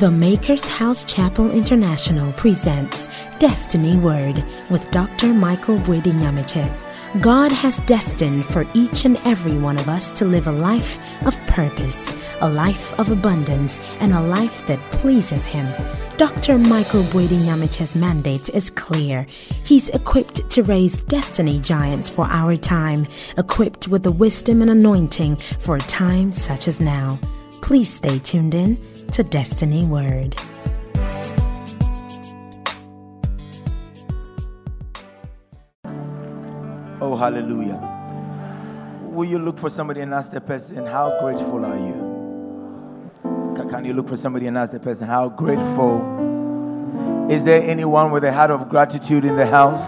The Maker's House Chapel International presents Destiny Word with Dr. Michael Nyamiche. God has destined for each and every one of us to live a life of purpose, a life of abundance, and a life that pleases Him. Dr. Michael Nyamiche's mandate is clear. He's equipped to raise destiny giants for our time, equipped with the wisdom and anointing for a time such as now. Please stay tuned in to Destiny Word. Oh, hallelujah. Will you look for somebody and ask the person, How grateful are you? Can you look for somebody and ask the person, How grateful? Is there anyone with a heart of gratitude in the house?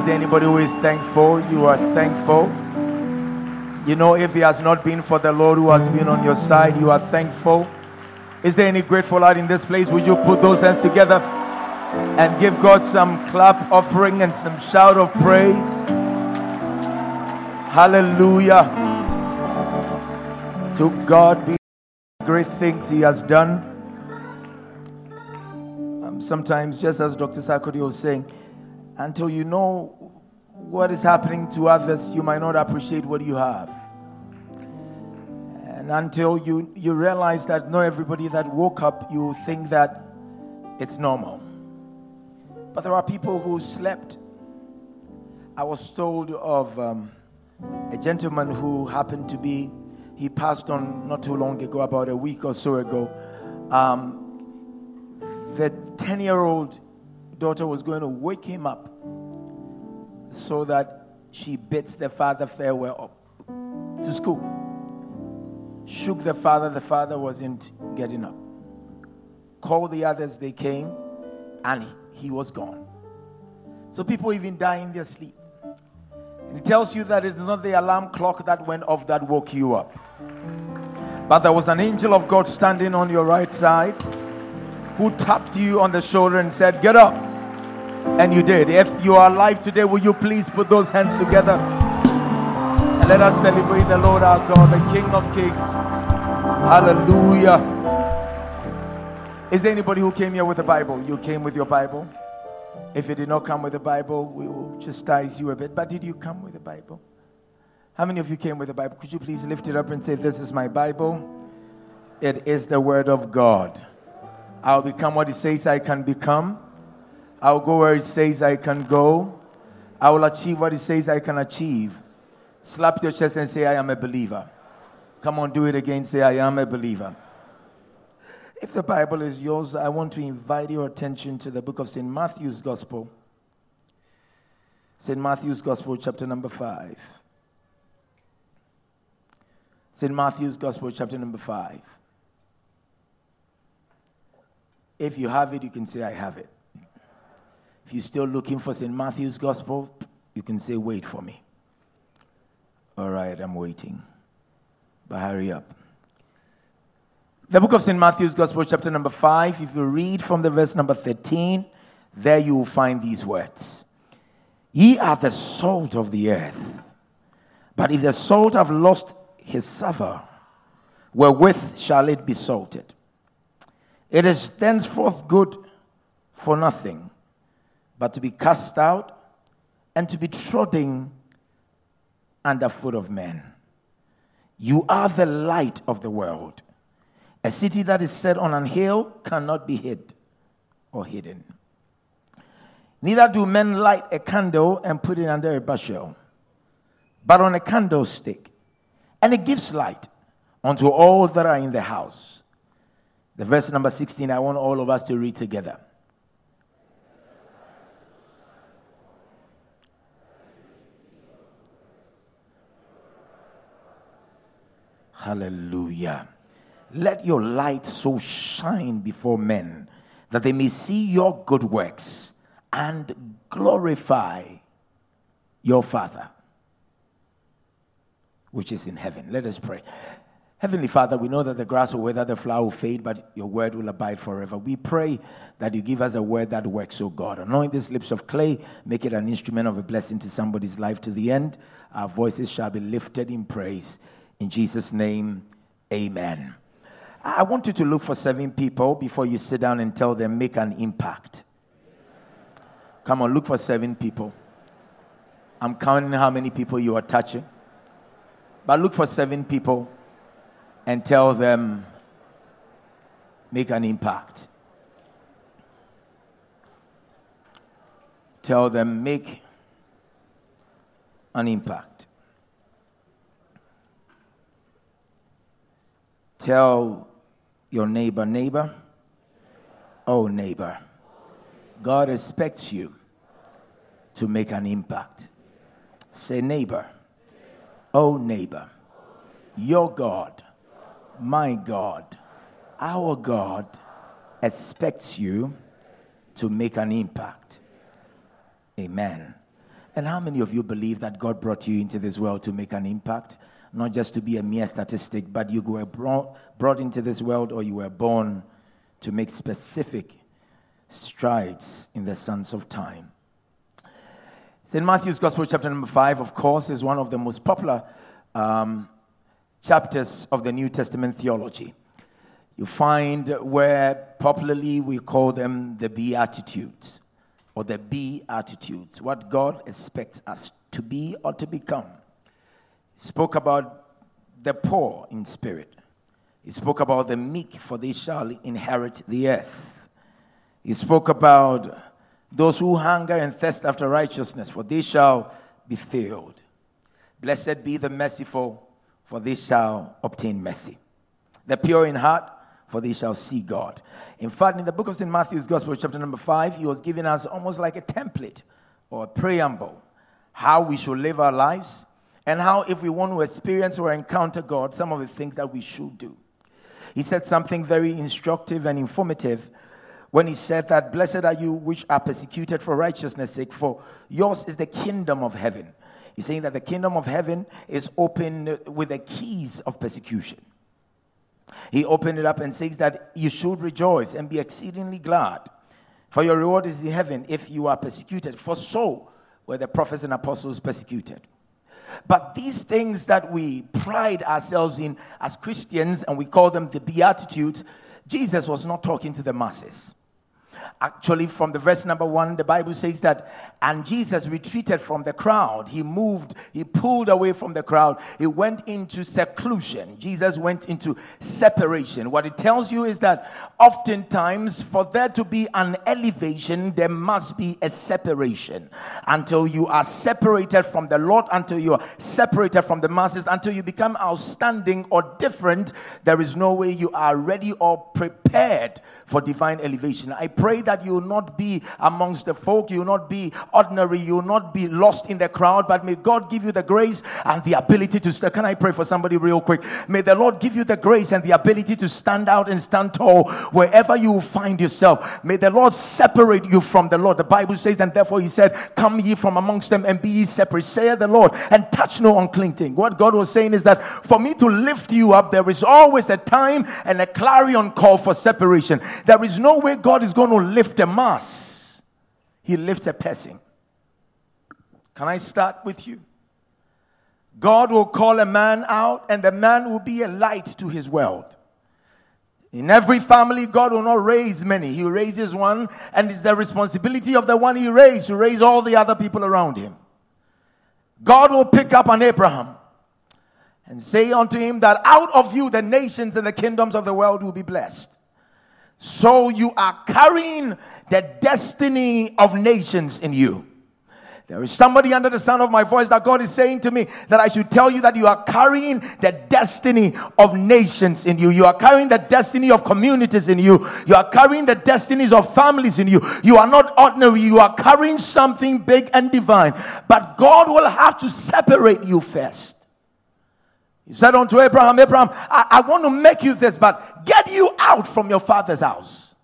Is there anybody who is thankful? You are thankful. You know, if it has not been for the Lord who has been on your side, you are thankful. Is there any grateful heart in this place? Would you put those hands together and give God some clap offering and some shout of praise? Hallelujah. To God be great things He has done. Um, sometimes, just as Dr. Sarkodie was saying, until you know what is happening to others, you might not appreciate what you have. And until you, you realize that not everybody that woke up, you think that it's normal. But there are people who slept. I was told of um, a gentleman who happened to be, he passed on not too long ago, about a week or so ago. Um, the 10 year old daughter was going to wake him up so that she bids the father farewell to school shook the father. The father wasn't getting up. Called the others, they came, and he, was gone. So people even die in their sleep. And it tells you that it's not the alarm clock that went off that woke you up. But there was an angel of God standing on your right side who tapped you on the shoulder and said, Get up. And you did. If you are alive today, will you please put those hands together? Let us celebrate the Lord our God, the King of Kings. Hallelujah. Is there anybody who came here with a Bible? You came with your Bible? If you did not come with a Bible, we will chastise you a bit. But did you come with a Bible? How many of you came with a Bible? Could you please lift it up and say, This is my Bible? It is the Word of God. I'll become what it says I can become. I'll go where it says I can go. I will achieve what it says I can achieve. Slap your chest and say, I am a believer. Come on, do it again. Say, I am a believer. If the Bible is yours, I want to invite your attention to the book of St. Matthew's Gospel. St. Matthew's Gospel, chapter number 5. St. Matthew's Gospel, chapter number 5. If you have it, you can say, I have it. If you're still looking for St. Matthew's Gospel, you can say, wait for me. All right, I'm waiting. But hurry up. The book of St. Matthew's Gospel, chapter number 5, if you read from the verse number 13, there you will find these words Ye are the salt of the earth. But if the salt have lost his savour, wherewith shall it be salted? It is thenceforth good for nothing, but to be cast out and to be trodden underfoot of men. You are the light of the world. A city that is set on an hill cannot be hid or hidden. Neither do men light a candle and put it under a bushel, but on a candlestick, and it gives light unto all that are in the house. The verse number 16, I want all of us to read together. Hallelujah. Let your light so shine before men that they may see your good works and glorify your Father which is in heaven. Let us pray. Heavenly Father, we know that the grass will wither, the flower will fade, but your word will abide forever. We pray that you give us a word that works, oh God. Anoint these lips of clay, make it an instrument of a blessing to somebody's life to the end. Our voices shall be lifted in praise. In Jesus' name, amen. I want you to look for seven people before you sit down and tell them, make an impact. Come on, look for seven people. I'm counting how many people you are touching. But look for seven people and tell them, make an impact. Tell them, make an impact. Tell your neighbor, neighbor, oh, neighbor, God expects you to make an impact. Say, neighbor, oh, neighbor, your God, my God, our God expects you to make an impact. Amen. And how many of you believe that God brought you into this world to make an impact? Not just to be a mere statistic, but you were brought, brought into this world or you were born to make specific strides in the sands of time. St. Matthew's Gospel, chapter number 5, of course, is one of the most popular um, chapters of the New Testament theology. You find where popularly we call them the Beatitudes or the be attitudes, what God expects us to be or to become. Spoke about the poor in spirit. He spoke about the meek, for they shall inherit the earth. He spoke about those who hunger and thirst after righteousness, for they shall be filled. Blessed be the merciful, for they shall obtain mercy. The pure in heart, for they shall see God. In fact, in the book of St. Matthew's Gospel, chapter number five, he was giving us almost like a template or a preamble how we should live our lives and how, if we want to experience or encounter God, some of the things that we should do. He said something very instructive and informative when he said that, Blessed are you which are persecuted for righteousness' sake, for yours is the kingdom of heaven. He's saying that the kingdom of heaven is open with the keys of persecution. He opened it up and says that you should rejoice and be exceedingly glad, for your reward is in heaven if you are persecuted. For so were the prophets and apostles persecuted. But these things that we pride ourselves in as Christians and we call them the Beatitudes, Jesus was not talking to the masses. Actually, from the verse number one, the Bible says that, and Jesus retreated from the crowd. He moved, he pulled away from the crowd. He went into seclusion. Jesus went into separation. What it tells you is that oftentimes, for there to be an elevation, there must be a separation. Until you are separated from the Lord, until you are separated from the masses, until you become outstanding or different, there is no way you are ready or prepared for divine elevation. I pray that you will not be amongst the folk, you will not be ordinary, you will not be lost in the crowd, but may God give you the grace and the ability to stand. Can I pray for somebody real quick? May the Lord give you the grace and the ability to stand out and stand tall wherever you find yourself. May the Lord separate you from the Lord. The Bible says, and therefore He said, Come ye from amongst them and be ye separate, say the Lord, and touch no unclean thing. What God was saying is that for me to lift you up, there is always a time and a clarion call for separation. There is no way God is going to lift a mass, He lifts a person. Can I start with you? God will call a man out, and the man will be a light to his world. In every family, God will not raise many. He raises one, and it's the responsibility of the one he raised to raise all the other people around him. God will pick up an Abraham and say unto him that out of you the nations and the kingdoms of the world will be blessed. So you are carrying the destiny of nations in you. There is somebody under the sound of my voice that God is saying to me that I should tell you that you are carrying the destiny of nations in you. You are carrying the destiny of communities in you. You are carrying the destinies of families in you. You are not ordinary. You are carrying something big and divine. But God will have to separate you first. He said unto Abraham, Abraham, I, I want to make you this, but get you out from your father's house.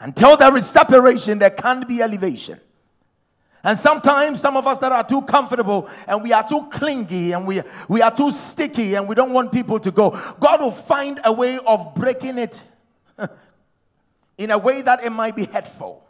Until there is separation, there can't be elevation. And sometimes some of us that are too comfortable and we are too clingy and we, we are too sticky and we don't want people to go. God will find a way of breaking it in a way that it might be hurtful.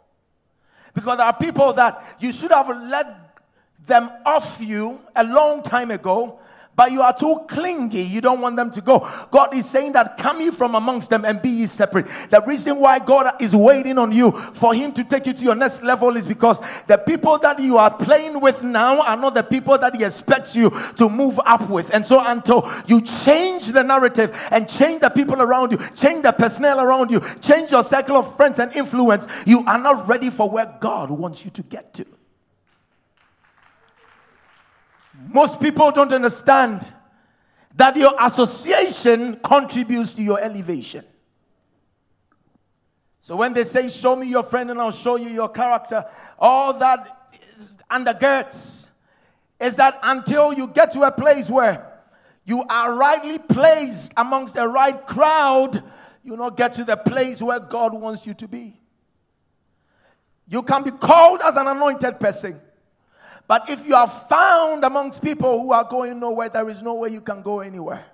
Because there are people that you should have let them off you a long time ago, but you are too clingy. You don't want them to go. God is saying that come ye from amongst them and be ye separate. The reason why God is waiting on you for Him to take you to your next level is because the people that you are playing with now are not the people that He expects you to move up with. And so until you change the narrative and change the people around you, change the personnel around you, change your circle of friends and influence, you are not ready for where God wants you to get to. Most people don't understand that your association contributes to your elevation. So when they say, Show me your friend and I'll show you your character, all that undergirds is that until you get to a place where you are rightly placed amongst the right crowd, you not get to the place where God wants you to be. You can be called as an anointed person. But if you are found amongst people who are going nowhere, there is no way you can go anywhere.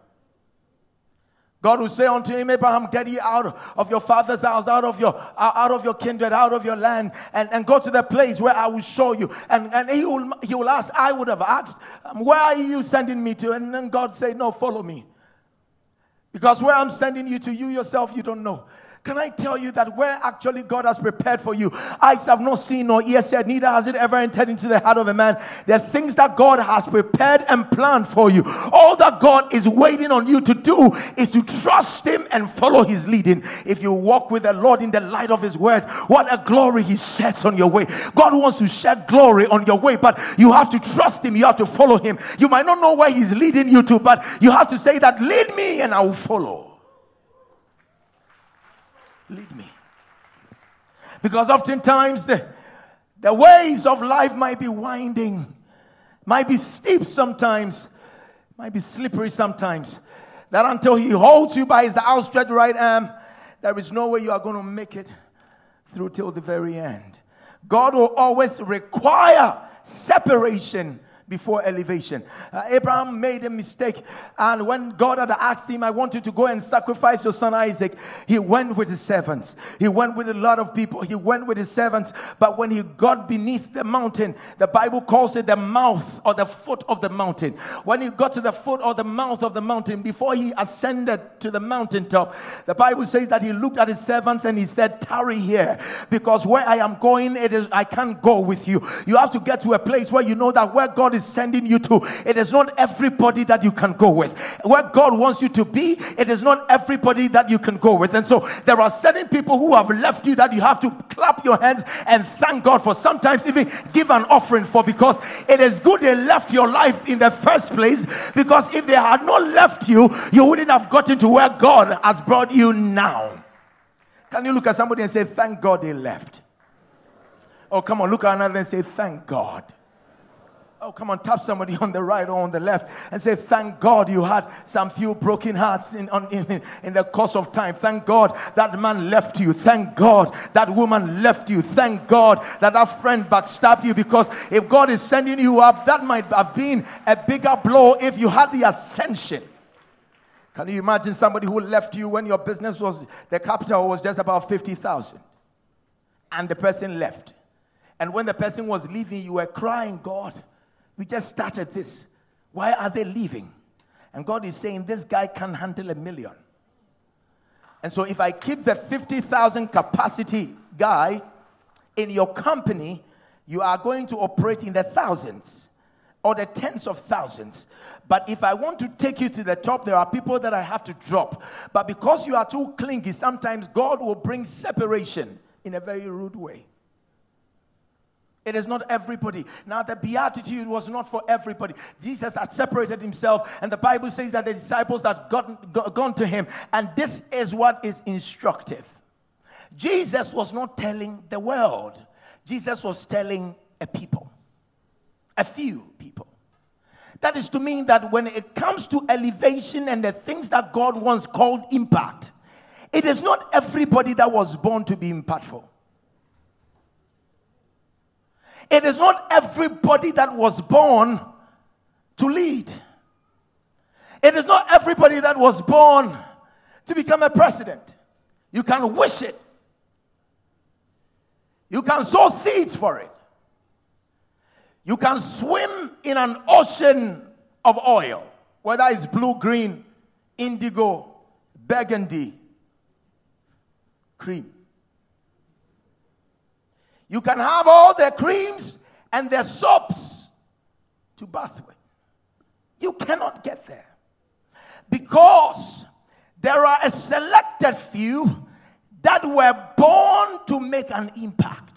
God will say unto him, Abraham, get ye out of your father's house, out of your out of your kindred, out of your land, and, and go to the place where I will show you. And, and he will he will ask, I would have asked, um, Where are you sending me to? And then God said, No, follow me. Because where I'm sending you to, you yourself, you don't know. Can I tell you that where actually God has prepared for you, eyes have not seen nor ears heard, neither has it ever entered into the heart of a man. The things that God has prepared and planned for you. All that God is waiting on you to do is to trust Him and follow His leading. If you walk with the Lord in the light of His word, what a glory He sheds on your way. God wants to shed glory on your way, but you have to trust Him. You have to follow Him. You might not know where He's leading you to, but you have to say that, lead me and I will follow. Lead me. Because oftentimes the, the ways of life might be winding, might be steep sometimes, might be slippery sometimes. That until He holds you by His outstretched right arm, there is no way you are going to make it through till the very end. God will always require separation before elevation. Uh, Abraham made a mistake, and when God had asked him, I want you to go and sacrifice your son Isaac, he went with his servants. He went with a lot of people. He went with his servants. But when he got beneath the mountain, the Bible calls it the mouth or the foot of the mountain. When he got to the foot or the mouth of the mountain, before he ascended to the mountaintop, the Bible says that he looked at his servants and he said, Tarry here, because where I am going, it is I can't go with you. You have to get to a place where you know that where God is is sending you to, it is not everybody that you can go with. Where God wants you to be, it is not everybody that you can go with. And so there are certain people who have left you that you have to clap your hands and thank God for. Sometimes even give an offering for because it is good they left your life in the first place. Because if they had not left you, you wouldn't have gotten to where God has brought you now. Can you look at somebody and say, Thank God they left? Oh, come on, look at another and say, Thank God. Oh, come on, tap somebody on the right or on the left and say, Thank God you had some few broken hearts in, on, in, in the course of time. Thank God that man left you. Thank God that woman left you. Thank God that that friend backstabbed you because if God is sending you up, that might have been a bigger blow if you had the ascension. Can you imagine somebody who left you when your business was, the capital was just about 50,000 and the person left? And when the person was leaving, you were crying, God we just started this. Why are they leaving? And God is saying, This guy can handle a million. And so, if I keep the 50,000 capacity guy in your company, you are going to operate in the thousands or the tens of thousands. But if I want to take you to the top, there are people that I have to drop. But because you are too clingy, sometimes God will bring separation in a very rude way. It is not everybody. Now, the beatitude was not for everybody. Jesus had separated himself, and the Bible says that the disciples had gotten, gone to him, and this is what is instructive. Jesus was not telling the world, Jesus was telling a people, a few people. That is to mean that when it comes to elevation and the things that God once called impact, it is not everybody that was born to be impactful. It is not everybody that was born to lead. It is not everybody that was born to become a president. You can wish it. You can sow seeds for it. You can swim in an ocean of oil. whether it's blue, green, indigo, burgundy, cream. You can have all the creams and the soaps to bath with. You cannot get there because there are a selected few that were born to make an impact.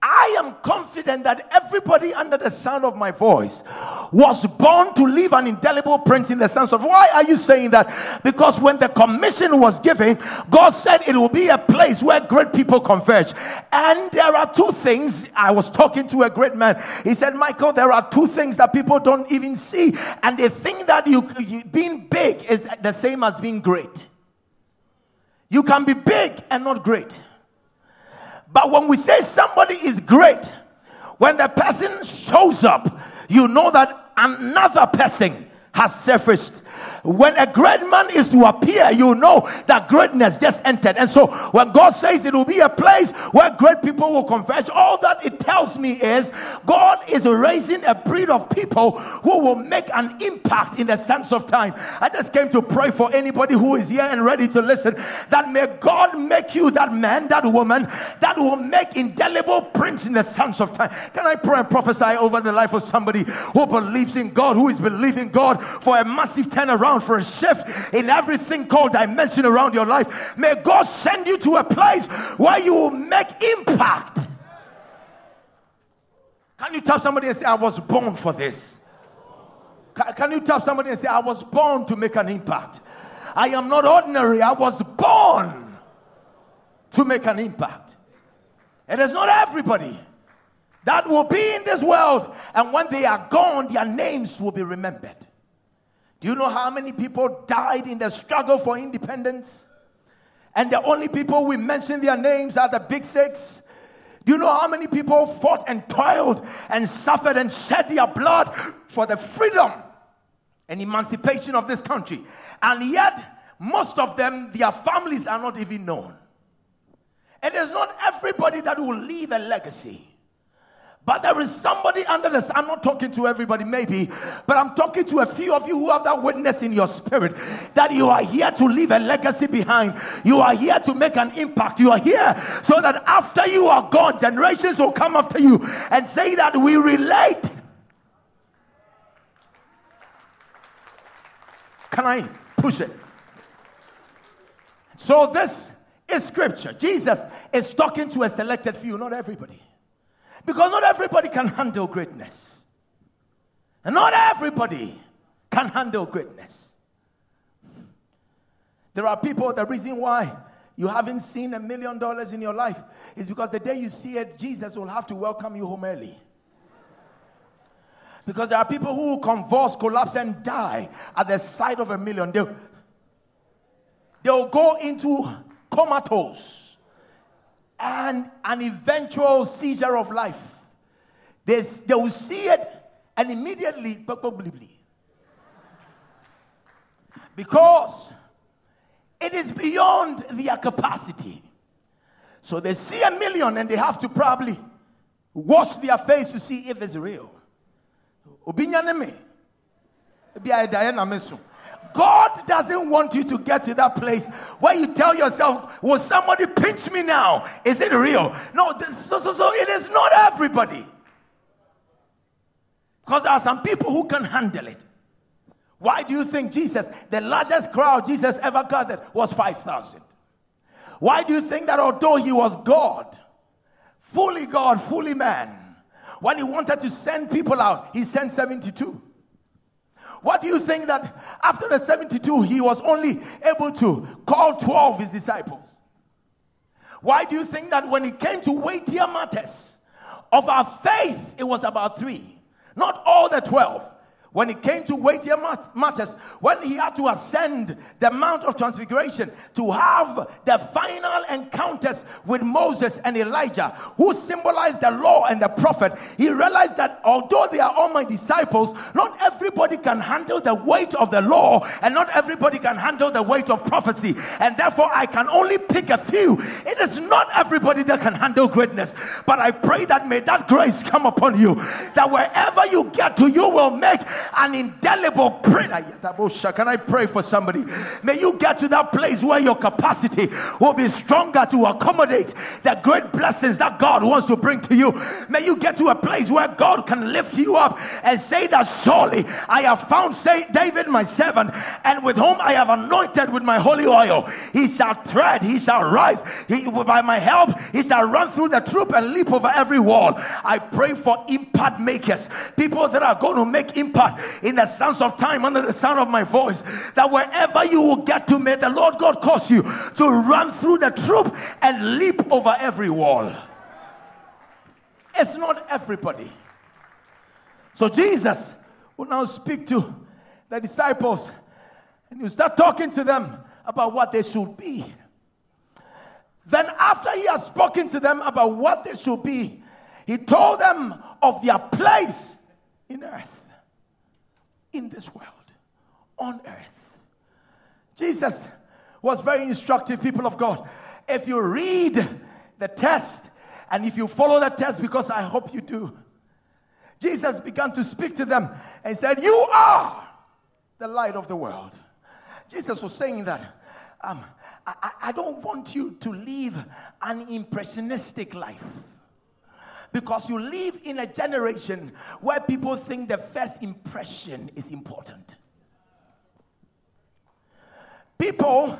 I am confident that everybody under the sound of my voice was born to leave an indelible print in the sense of why are you saying that? Because when the commission was given, God said it will be a place where great people converge. And there are two things. I was talking to a great man. He said, Michael, there are two things that people don't even see. And they think that you, you being big is the same as being great. You can be big and not great. But when we say somebody is great, when the person shows up, you know that another person has surfaced when a great man is to appear, you know that greatness just entered. And so when God says it will be a place where great people will converge, all that it tells me is God is raising a breed of people who will make an impact in the sense of time. I just came to pray for anybody who is here and ready to listen that may God make you that man, that woman that will make indelible prints in the sense of time. Can I pray and prophesy over the life of somebody who believes in God, who is believing God for a massive turnaround? Around for a shift in everything called dimension around your life. May God send you to a place where you will make impact. Can you tell somebody and say, I was born for this? Can, can you tell somebody and say, I was born to make an impact? I am not ordinary. I was born to make an impact. It is not everybody that will be in this world, and when they are gone, their names will be remembered. Do you know how many people died in the struggle for independence? And the only people we mention their names are the big six. Do you know how many people fought and toiled and suffered and shed their blood for the freedom and emancipation of this country? And yet, most of them, their families are not even known. It is not everybody that will leave a legacy. But there is somebody under this. I'm not talking to everybody, maybe, but I'm talking to a few of you who have that witness in your spirit that you are here to leave a legacy behind. You are here to make an impact. You are here so that after you are gone, generations will come after you and say that we relate. Can I push it? So, this is scripture. Jesus is talking to a selected few, not everybody. Because not everybody can handle greatness. And not everybody can handle greatness. There are people, the reason why you haven't seen a million dollars in your life is because the day you see it, Jesus will have to welcome you home early. Because there are people who convulse, collapse, and die at the sight of a million. They'll, they'll go into comatose and an eventual seizure of life. They, they will see it and immediately, probably, because it is beyond their capacity. So they see a million and they have to probably wash their face to see if it's real. Obinyaneme. God doesn't want you to get to that place where you tell yourself, Will somebody pinch me now? Is it real? No, so, so, so it is not everybody. Because there are some people who can handle it. Why do you think Jesus, the largest crowd Jesus ever gathered was 5,000? Why do you think that although he was God, fully God, fully man, when he wanted to send people out, he sent 72? What do you think that after the 72, he was only able to call 12 his disciples? Why do you think that when it came to weightier matters of our faith, it was about three? Not all the 12. When it came to weightier matters, when he had to ascend the Mount of Transfiguration to have the final encounters with Moses and Elijah, who symbolized the law and the prophet, he realized that although they are all my disciples, not everybody can handle the weight of the law and not everybody can handle the weight of prophecy. And therefore, I can only pick a few. It is not everybody that can handle greatness, but I pray that may that grace come upon you, that wherever you get to, you will make an indelible print. Can I pray for somebody? May you get to that place where your capacity will be stronger to accommodate the great blessings that God wants to bring to you. May you get to a place where God can lift you up and say that surely I have found say David my servant, and with whom I have anointed with my holy oil. He shall tread, he shall rise. He, by my help, he shall run through the troop and leap over every wall. I pray for impact makers, people that are going to make impact in the sense of time under the sound of my voice. That wherever you will get to, may the Lord God cause you to run through the troop and leap over every wall. It's not everybody. So Jesus will now speak to the disciples and you start talking to them about what they should be. Then, after he has spoken to them about what they should be, he told them of their place in earth, in this world, on earth. Jesus was very instructive, people of God. If you read the test, and if you follow the test, because I hope you do, Jesus began to speak to them and said, You are the light of the world. Jesus was saying that um, I, I don't want you to live an impressionistic life. Because you live in a generation where people think the first impression is important. People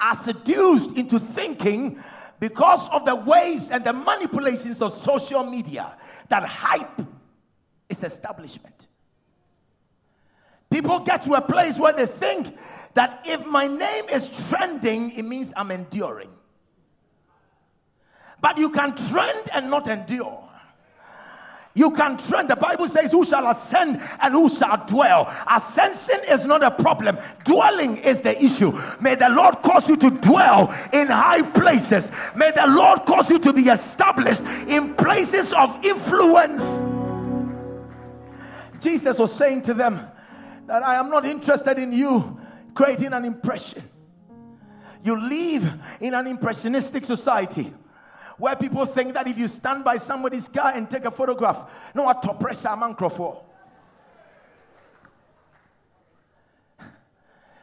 are seduced into thinking because of the ways and the manipulations of social media that hype is establishment. People get to a place where they think that if my name is trending, it means I'm enduring. But you can trend and not endure. You can trend. The Bible says, Who shall ascend and who shall dwell? Ascension is not a problem, dwelling is the issue. May the Lord cause you to dwell in high places. May the Lord cause you to be established in places of influence. Jesus was saying to them that I am not interested in you creating an impression. You live in an impressionistic society where people think that if you stand by somebody's car and take a photograph, no, what top pressure man for.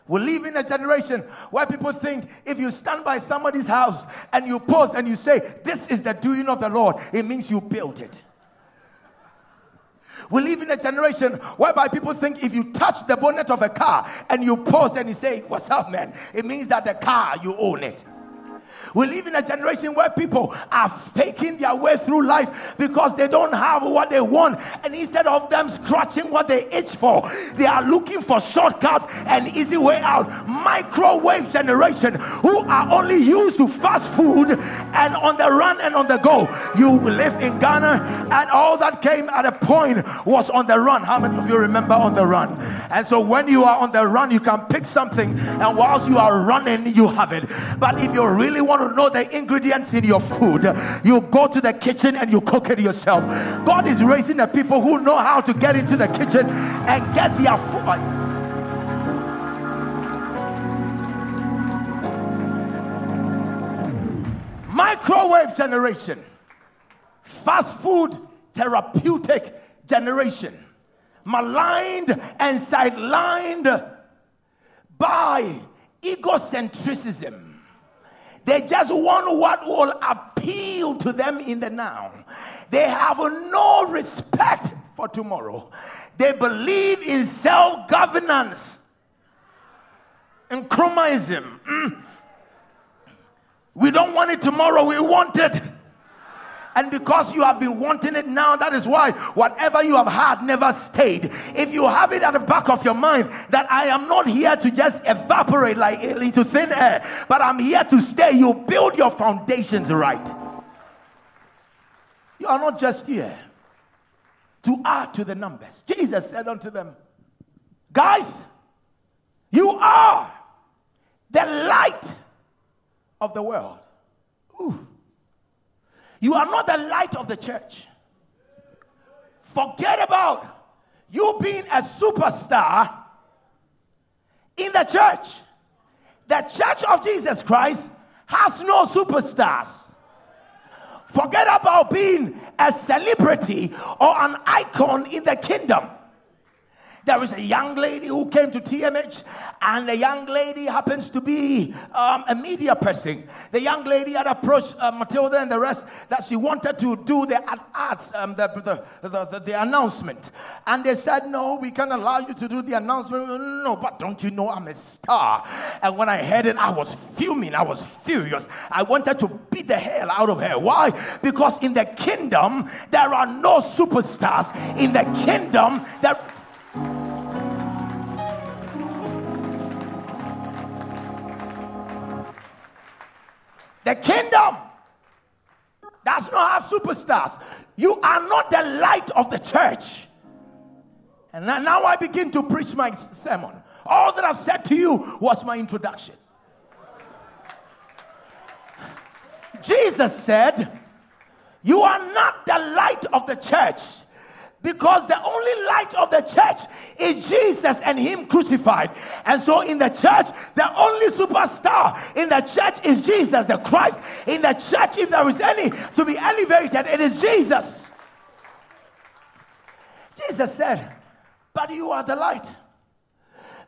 We live in a generation where people think if you stand by somebody's house and you pause and you say, This is the doing of the Lord, it means you built it. We live in a generation whereby people think if you touch the bonnet of a car and you pause and you say, What's up, man? It means that the car, you own it. We live in a generation where people are faking their way through life because they don't have what they want. And instead of them scratching what they itch for, they are looking for shortcuts and easy way out. Microwave generation who are only used to fast food and on the run and on the go. You live in Ghana and all that came at a point was on the run. How many of you remember on the run? And so when you are on the run, you can pick something and whilst you are running, you have it. But if you really want to know the ingredients in your food, you go to the kitchen and you cook it yourself. God is raising the people who know how to get into the kitchen and get their food. Microwave generation, fast food therapeutic generation, maligned and sidelined by egocentricism they just want what will appeal to them in the now. They have no respect for tomorrow. They believe in self governance and chromism. Mm. We don't want it tomorrow, we want it. And because you have been wanting it now, that is why whatever you have had never stayed. If you have it at the back of your mind that I am not here to just evaporate like into thin air, but I'm here to stay, you build your foundations right. You are not just here to add to the numbers. Jesus said unto them, Guys, you are the light of the world. Ooh. You are not the light of the church. Forget about you being a superstar in the church. The church of Jesus Christ has no superstars. Forget about being a celebrity or an icon in the kingdom. There is a young lady who came to TMH, and the young lady happens to be um, a media person. The young lady had approached uh, Matilda and the rest that she wanted to do the ads, um, the, the, the, the, announcement. And they said, No, we can't allow you to do the announcement. No, but don't you know I'm a star? And when I heard it, I was fuming. I was furious. I wanted to beat the hell out of her. Why? Because in the kingdom, there are no superstars. In the kingdom, there The kingdom does not have superstars. You are not the light of the church. And now I begin to preach my sermon. All that I've said to you was my introduction. Jesus said, You are not the light of the church because the only light of the church is Jesus and Him crucified. And so, in the church, the only superstar in the church is Jesus, the Christ. In the church, if there is any to be elevated, it is Jesus. Jesus said, But you are the light.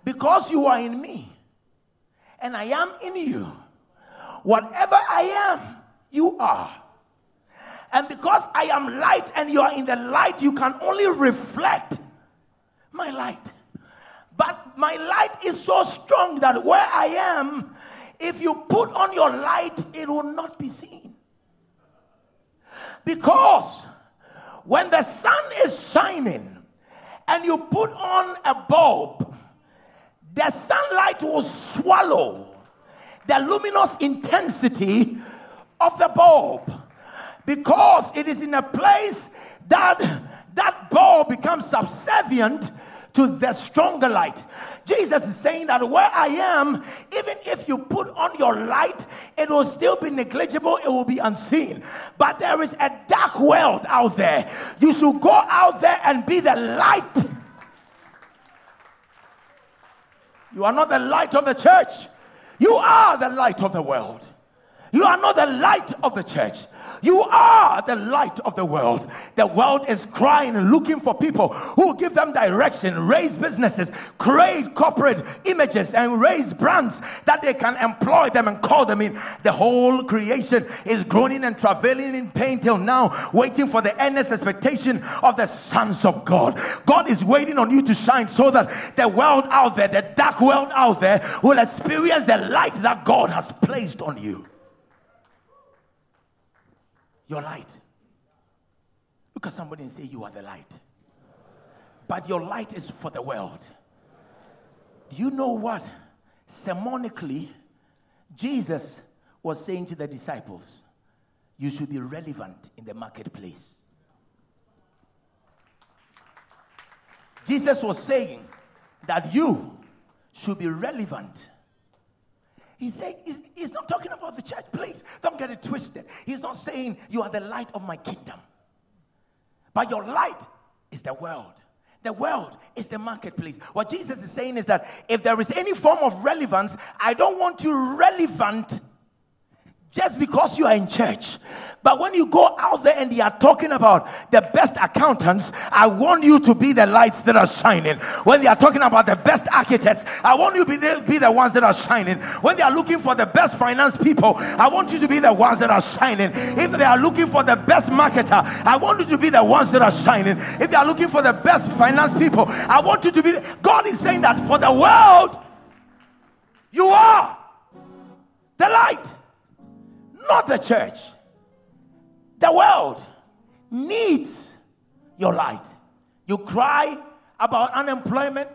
Because you are in me and I am in you, whatever I am, you are. And because I am light and you are in the light, you can only reflect my light. But my light is so strong that where I am, if you put on your light, it will not be seen. Because when the sun is shining and you put on a bulb, the sunlight will swallow the luminous intensity of the bulb because it is in a place that that ball becomes subservient to the stronger light. Jesus is saying that where I am, even if you put on your light, it will still be negligible, it will be unseen. But there is a dark world out there. You should go out there and be the light. You are not the light of the church, you are the light of the world. You are not the light of the church. You are the light of the world. The world is crying and looking for people who give them direction, raise businesses, create corporate images, and raise brands that they can employ them and call them in. The whole creation is groaning and travailing in pain till now, waiting for the earnest expectation of the sons of God. God is waiting on you to shine so that the world out there, the dark world out there, will experience the light that God has placed on you your light. Look at somebody and say, You are the light. But your light is for the world. Do you know what? Sermonically, Jesus was saying to the disciples, You should be relevant in the marketplace. Jesus was saying that you should be relevant He's saying, he's, he's not talking about the church. Please don't get it twisted. He's not saying you are the light of my kingdom. But your light is the world. The world is the marketplace. What Jesus is saying is that if there is any form of relevance, I don't want you relevant just because you are in church. But when you go out there and they are talking about the best accountants, I want you to be the lights that are shining. When they are talking about the best architects, I want you to be the, be the ones that are shining. When they are looking for the best finance people, I want you to be the ones that are shining. If they are looking for the best marketer, I want you to be the ones that are shining. If they are looking for the best finance people, I want you to be. God is saying that for the world, you are the light, not the church. The world needs your light. You cry about unemployment,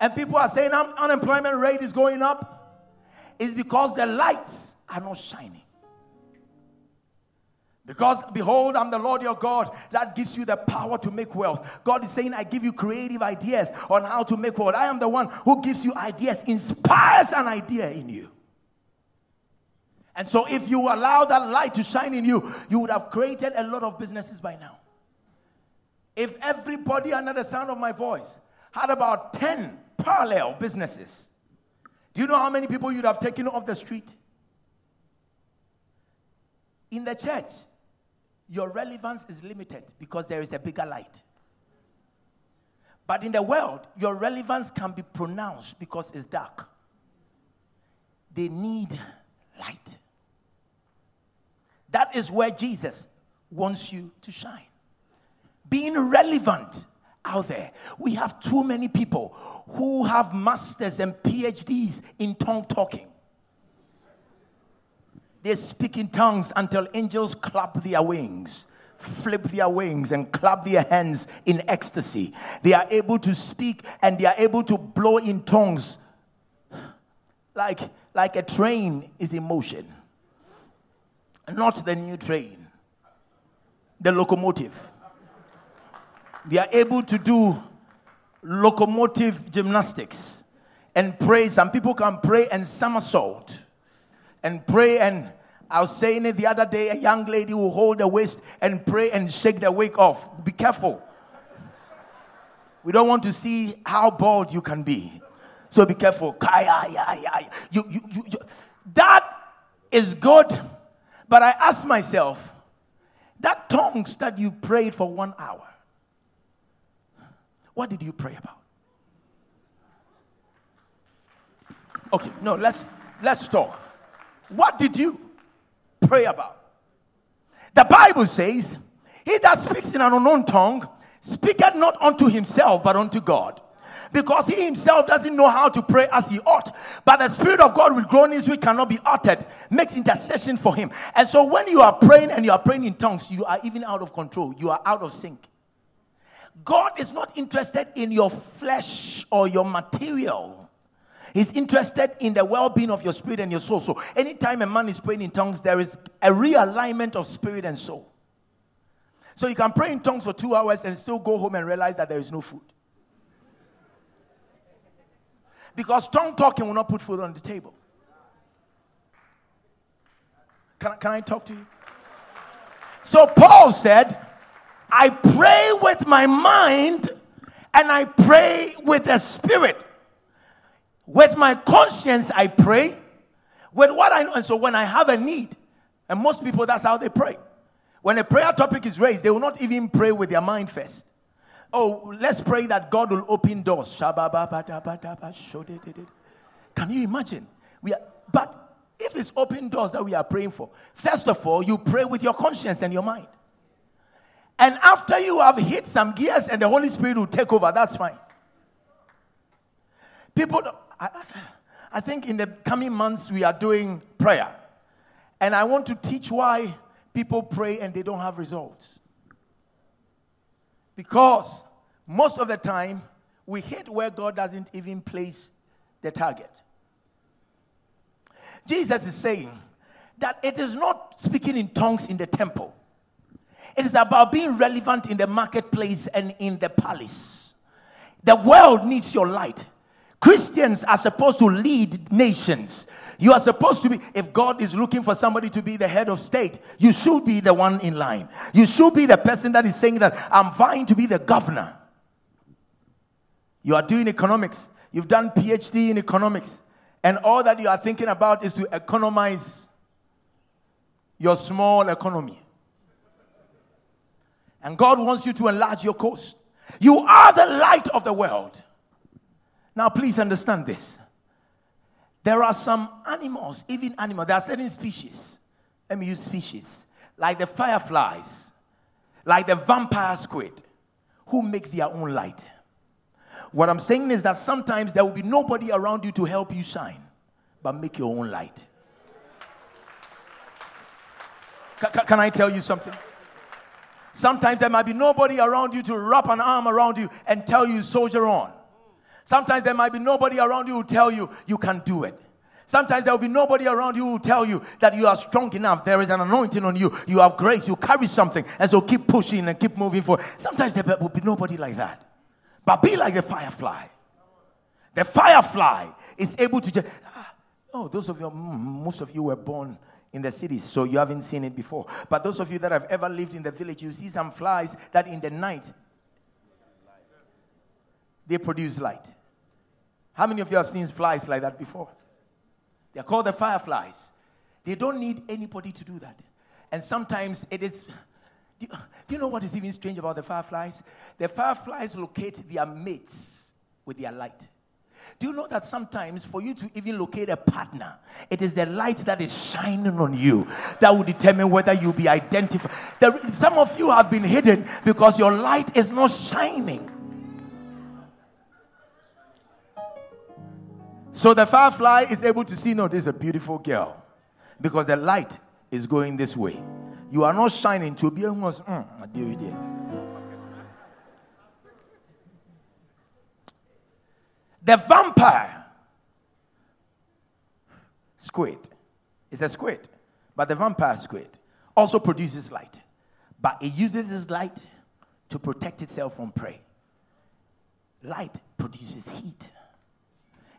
and people are saying un- unemployment rate is going up. It's because the lights are not shining. Because behold, I'm the Lord your God that gives you the power to make wealth. God is saying, I give you creative ideas on how to make wealth. I am the one who gives you ideas, inspires an idea in you. And so, if you allow that light to shine in you, you would have created a lot of businesses by now. If everybody under the sound of my voice had about 10 parallel businesses, do you know how many people you'd have taken off the street? In the church, your relevance is limited because there is a bigger light. But in the world, your relevance can be pronounced because it's dark. They need light. That is where Jesus wants you to shine. Being relevant out there. We have too many people who have masters and PhDs in tongue talking. They speak in tongues until angels clap their wings, flip their wings, and clap their hands in ecstasy. They are able to speak and they are able to blow in tongues like, like a train is in motion. Not the new train, the locomotive. They are able to do locomotive gymnastics and pray. Some people can pray and somersault and pray and I was saying it the other day, a young lady will hold the waist and pray and shake the wig off. Be careful. We don't want to see how bald you can be. So be careful. You, you, you, that is good. But I ask myself, that tongues that you prayed for one hour, what did you pray about? Okay, no, let's let's talk. What did you pray about? The Bible says, He that speaks in an unknown tongue speaketh not unto himself, but unto God. Because he himself doesn't know how to pray as he ought. But the Spirit of God with groanings which cannot be uttered makes intercession for him. And so when you are praying and you are praying in tongues, you are even out of control. You are out of sync. God is not interested in your flesh or your material. He's interested in the well being of your spirit and your soul. So, anytime a man is praying in tongues, there is a realignment of spirit and soul. So, you can pray in tongues for two hours and still go home and realize that there is no food. Because tongue talking will not put food on the table. Can, can I talk to you? So, Paul said, I pray with my mind and I pray with the spirit. With my conscience, I pray. With what I know. And so when I have a need, and most people, that's how they pray. When a prayer topic is raised, they will not even pray with their mind first. Oh, let's pray that God will open doors. Can you imagine? We are, but if it's open doors that we are praying for, first of all, you pray with your conscience and your mind. And after you have hit some gears and the Holy Spirit will take over, that's fine. People, I, I think in the coming months we are doing prayer. And I want to teach why people pray and they don't have results. Because most of the time we hit where God doesn't even place the target. Jesus is saying that it is not speaking in tongues in the temple. It is about being relevant in the marketplace and in the palace. The world needs your light. Christians are supposed to lead nations. You are supposed to be, if God is looking for somebody to be the head of state, you should be the one in line. You should be the person that is saying that I'm vying to be the governor. You are doing economics. You've done PhD in economics. And all that you are thinking about is to economize your small economy. And God wants you to enlarge your coast. You are the light of the world. Now, please understand this. There are some animals, even animals, there are certain species. Let me use species, like the fireflies, like the vampire squid, who make their own light. What I'm saying is that sometimes there will be nobody around you to help you shine, but make your own light. Can, can I tell you something? Sometimes there might be nobody around you to wrap an arm around you and tell you, soldier on. Sometimes there might be nobody around you who tell you you can do it. Sometimes there will be nobody around you who tell you that you are strong enough. There is an anointing on you. You have grace. You carry something. And so keep pushing and keep moving forward. Sometimes there will be nobody like that. But be like the firefly. The firefly is able to just. Ah, oh, those of you, mm, most of you were born in the cities, so you haven't seen it before. But those of you that have ever lived in the village, you see some flies that in the night they produce light. How many of you have seen flies like that before? They're called the fireflies. They don't need anybody to do that. And sometimes it is Do you, do you know what is even strange about the fireflies? The fireflies locate their mates with their light. Do you know that sometimes for you to even locate a partner, it is the light that is shining on you that will determine whether you'll be identified. some of you have been hidden because your light is not shining. So the firefly is able to see, no, this is a beautiful girl because the light is going this way. You are not shining to be almost, mm, I deal with it. The vampire, squid, is a squid, but the vampire squid also produces light, but it uses its light to protect itself from prey. Light produces heat.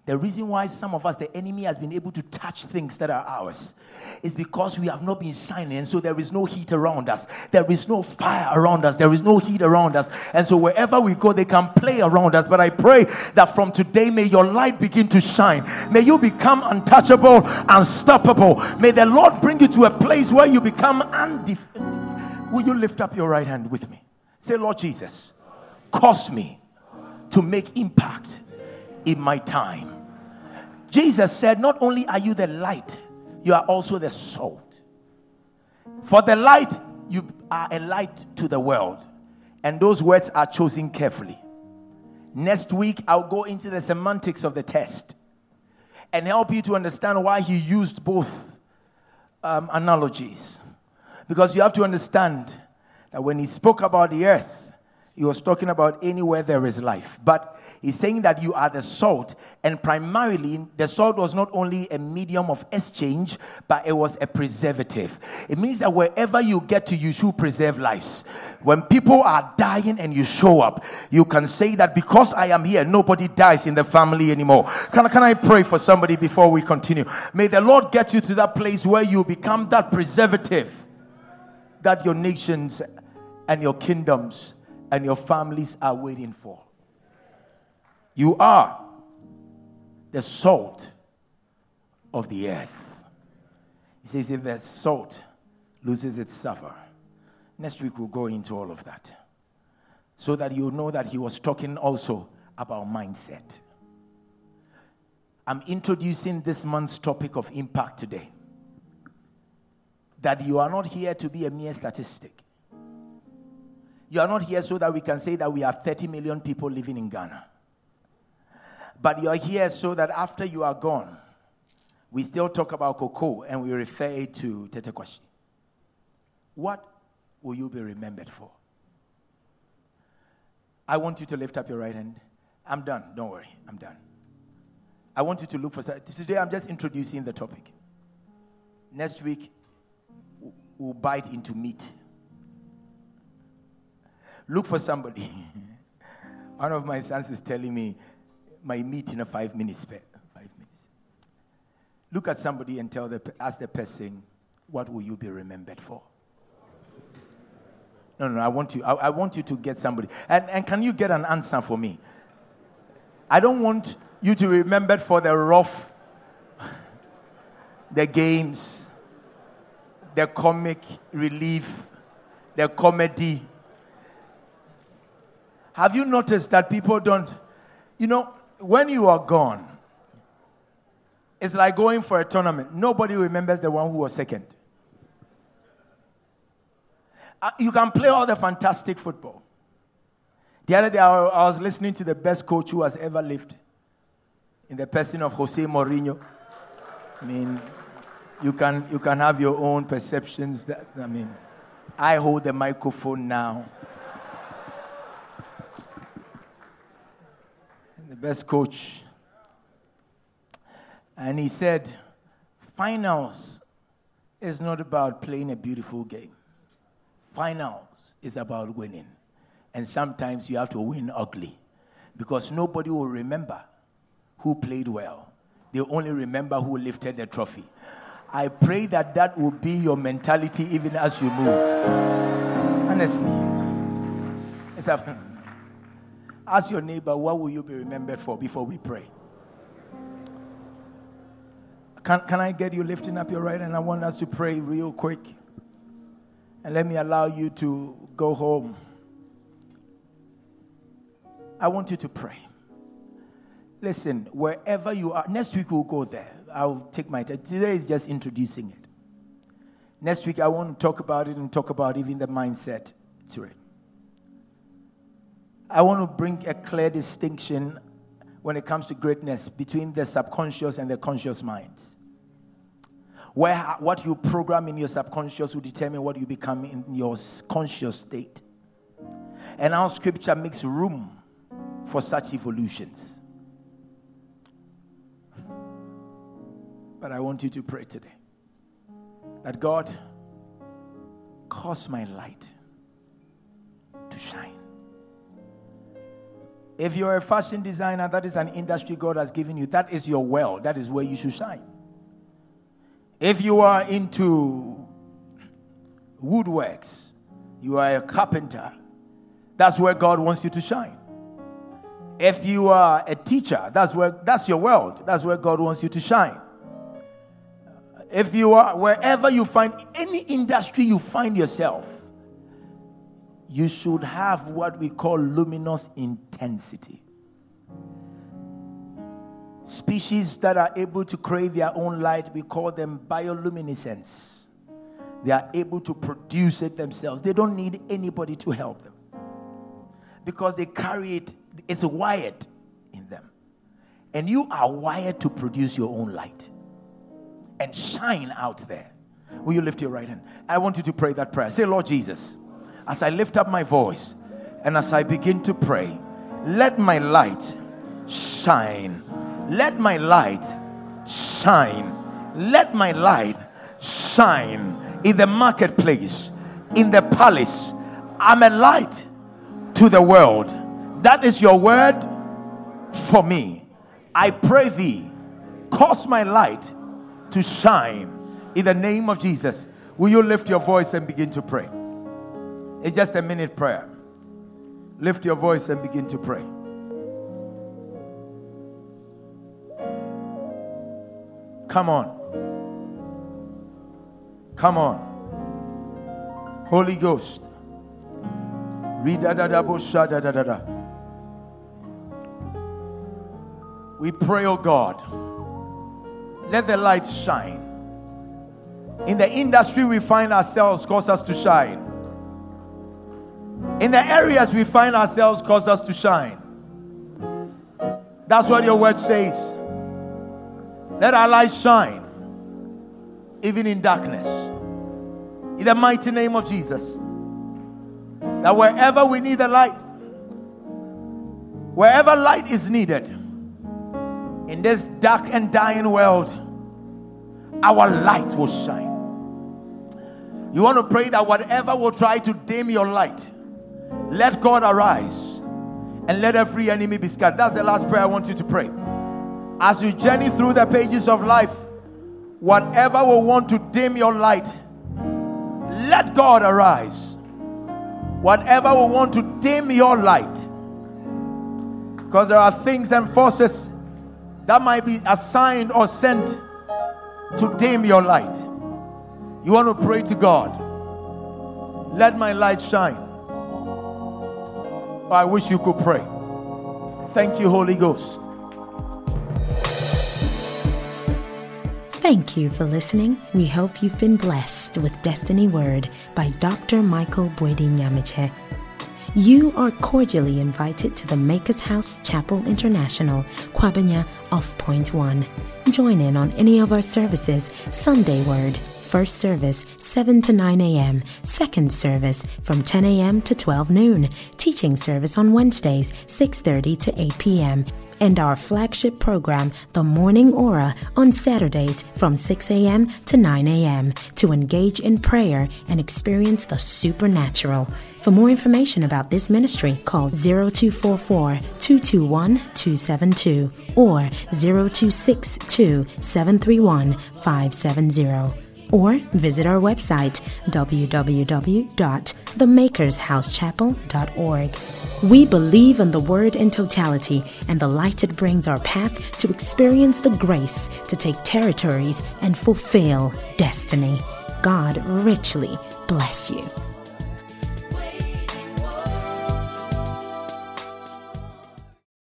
The reason why some of us, the enemy has been able to touch things that are ours is because we have not been shining. And so there is no heat around us. There is no fire around us. There is no heat around us. And so wherever we go, they can play around us. But I pray that from today, may your light begin to shine. May you become untouchable, unstoppable. May the Lord bring you to a place where you become undefeated. Will you lift up your right hand with me? Say, Lord Jesus, cause me to make impact in my time. Jesus said, Not only are you the light, you are also the salt. For the light, you are a light to the world. And those words are chosen carefully. Next week, I'll go into the semantics of the test and help you to understand why he used both um, analogies. Because you have to understand that when he spoke about the earth, he was talking about anywhere there is life. But He's saying that you are the salt. And primarily, the salt was not only a medium of exchange, but it was a preservative. It means that wherever you get to, you should preserve lives. When people are dying and you show up, you can say that because I am here, nobody dies in the family anymore. Can, can I pray for somebody before we continue? May the Lord get you to that place where you become that preservative that your nations and your kingdoms and your families are waiting for. You are the salt of the earth. He says, if the salt loses its savor, next week we'll go into all of that. So that you know that he was talking also about mindset. I'm introducing this month's topic of impact today. That you are not here to be a mere statistic. You are not here so that we can say that we have 30 million people living in Ghana. But you're here so that after you are gone, we still talk about cocoa and we refer to Tetteh Quarshie. What will you be remembered for? I want you to lift up your right hand. I'm done. Don't worry. I'm done. I want you to look for today. I'm just introducing the topic. Next week, we'll bite into meat. Look for somebody. One of my sons is telling me my meet in a five minutes. Five minutes. Look at somebody and tell the, ask the person, what will you be remembered for? No, no, I want you, I, I want you to get somebody. And, and can you get an answer for me? I don't want you to be remembered for the rough, the games, the comic relief, the comedy. Have you noticed that people don't, you know, when you are gone, it's like going for a tournament. Nobody remembers the one who was second. Uh, you can play all the fantastic football. The other day, I was listening to the best coach who has ever lived in the person of Jose Mourinho. I mean, you can, you can have your own perceptions. That, I mean, I hold the microphone now. Best coach. And he said, Finals is not about playing a beautiful game, finals is about winning. And sometimes you have to win ugly because nobody will remember who played well, they only remember who lifted the trophy. I pray that that will be your mentality even as you move. Honestly. It's a, Ask your neighbor, what will you be remembered for before we pray? Can, can I get you lifting up your right hand? I want us to pray real quick. And let me allow you to go home. I want you to pray. Listen, wherever you are, next week we'll go there. I'll take my time. Today is just introducing it. Next week I want to talk about it and talk about even the mindset to it. I want to bring a clear distinction when it comes to greatness between the subconscious and the conscious mind. Where what you program in your subconscious will determine what you become in your conscious state. And our scripture makes room for such evolutions. But I want you to pray today that God cause my light to shine. If you're a fashion designer, that is an industry God has given you. That is your well. That is where you should shine. If you are into woodworks, you are a carpenter, that's where God wants you to shine. If you are a teacher, that's where that's your world. That's where God wants you to shine. If you are wherever you find any industry you find yourself, you should have what we call luminous intensity. Species that are able to create their own light, we call them bioluminescence. They are able to produce it themselves. They don't need anybody to help them because they carry it, it's wired in them. And you are wired to produce your own light and shine out there. Will you lift your right hand? I want you to pray that prayer. Say, Lord Jesus as I lift up my voice and as I begin to pray, let my light shine. Let my light shine. Let my light shine in the marketplace, in the palace. I'm a light to the world. That is your word for me. I pray thee, cause my light to shine in the name of Jesus. Will you lift your voice and begin to pray? It's just a minute prayer. Lift your voice and begin to pray. Come on. Come on. Holy Ghost. We pray, oh God, let the light shine. In the industry we find ourselves, cause us to shine in the areas we find ourselves cause us to shine. That's what your word says. Let our light shine, even in darkness. In the mighty name of Jesus. That wherever we need the light, wherever light is needed, in this dark and dying world, our light will shine. You want to pray that whatever will try to dim your light, let God arise and let every enemy be scattered. That's the last prayer I want you to pray. As you journey through the pages of life, whatever will want to dim your light, let God arise. Whatever will want to dim your light, because there are things and forces that might be assigned or sent to dim your light. You want to pray to God. Let my light shine. I wish you could pray. Thank you, Holy Ghost. Thank you for listening. We hope you've been blessed with Destiny Word by Dr. Michael Boadi Nyamekye. You are cordially invited to the Makers House Chapel International, Kwabenya, off Point One. Join in on any of our services, Sunday Word, First service 7 to 9 a.m., second service from 10 a.m. to 12 noon, teaching service on Wednesdays 6:30 to 8 p.m., and our flagship program, The Morning Aura, on Saturdays from 6 a.m. to 9 a.m. to engage in prayer and experience the supernatural. For more information about this ministry, call 0244 221 272 or 0262 731 570 or visit our website www.themakershousechapel.org. We believe in the Word in totality and the light it brings our path to experience the grace to take territories and fulfill destiny. God richly bless you.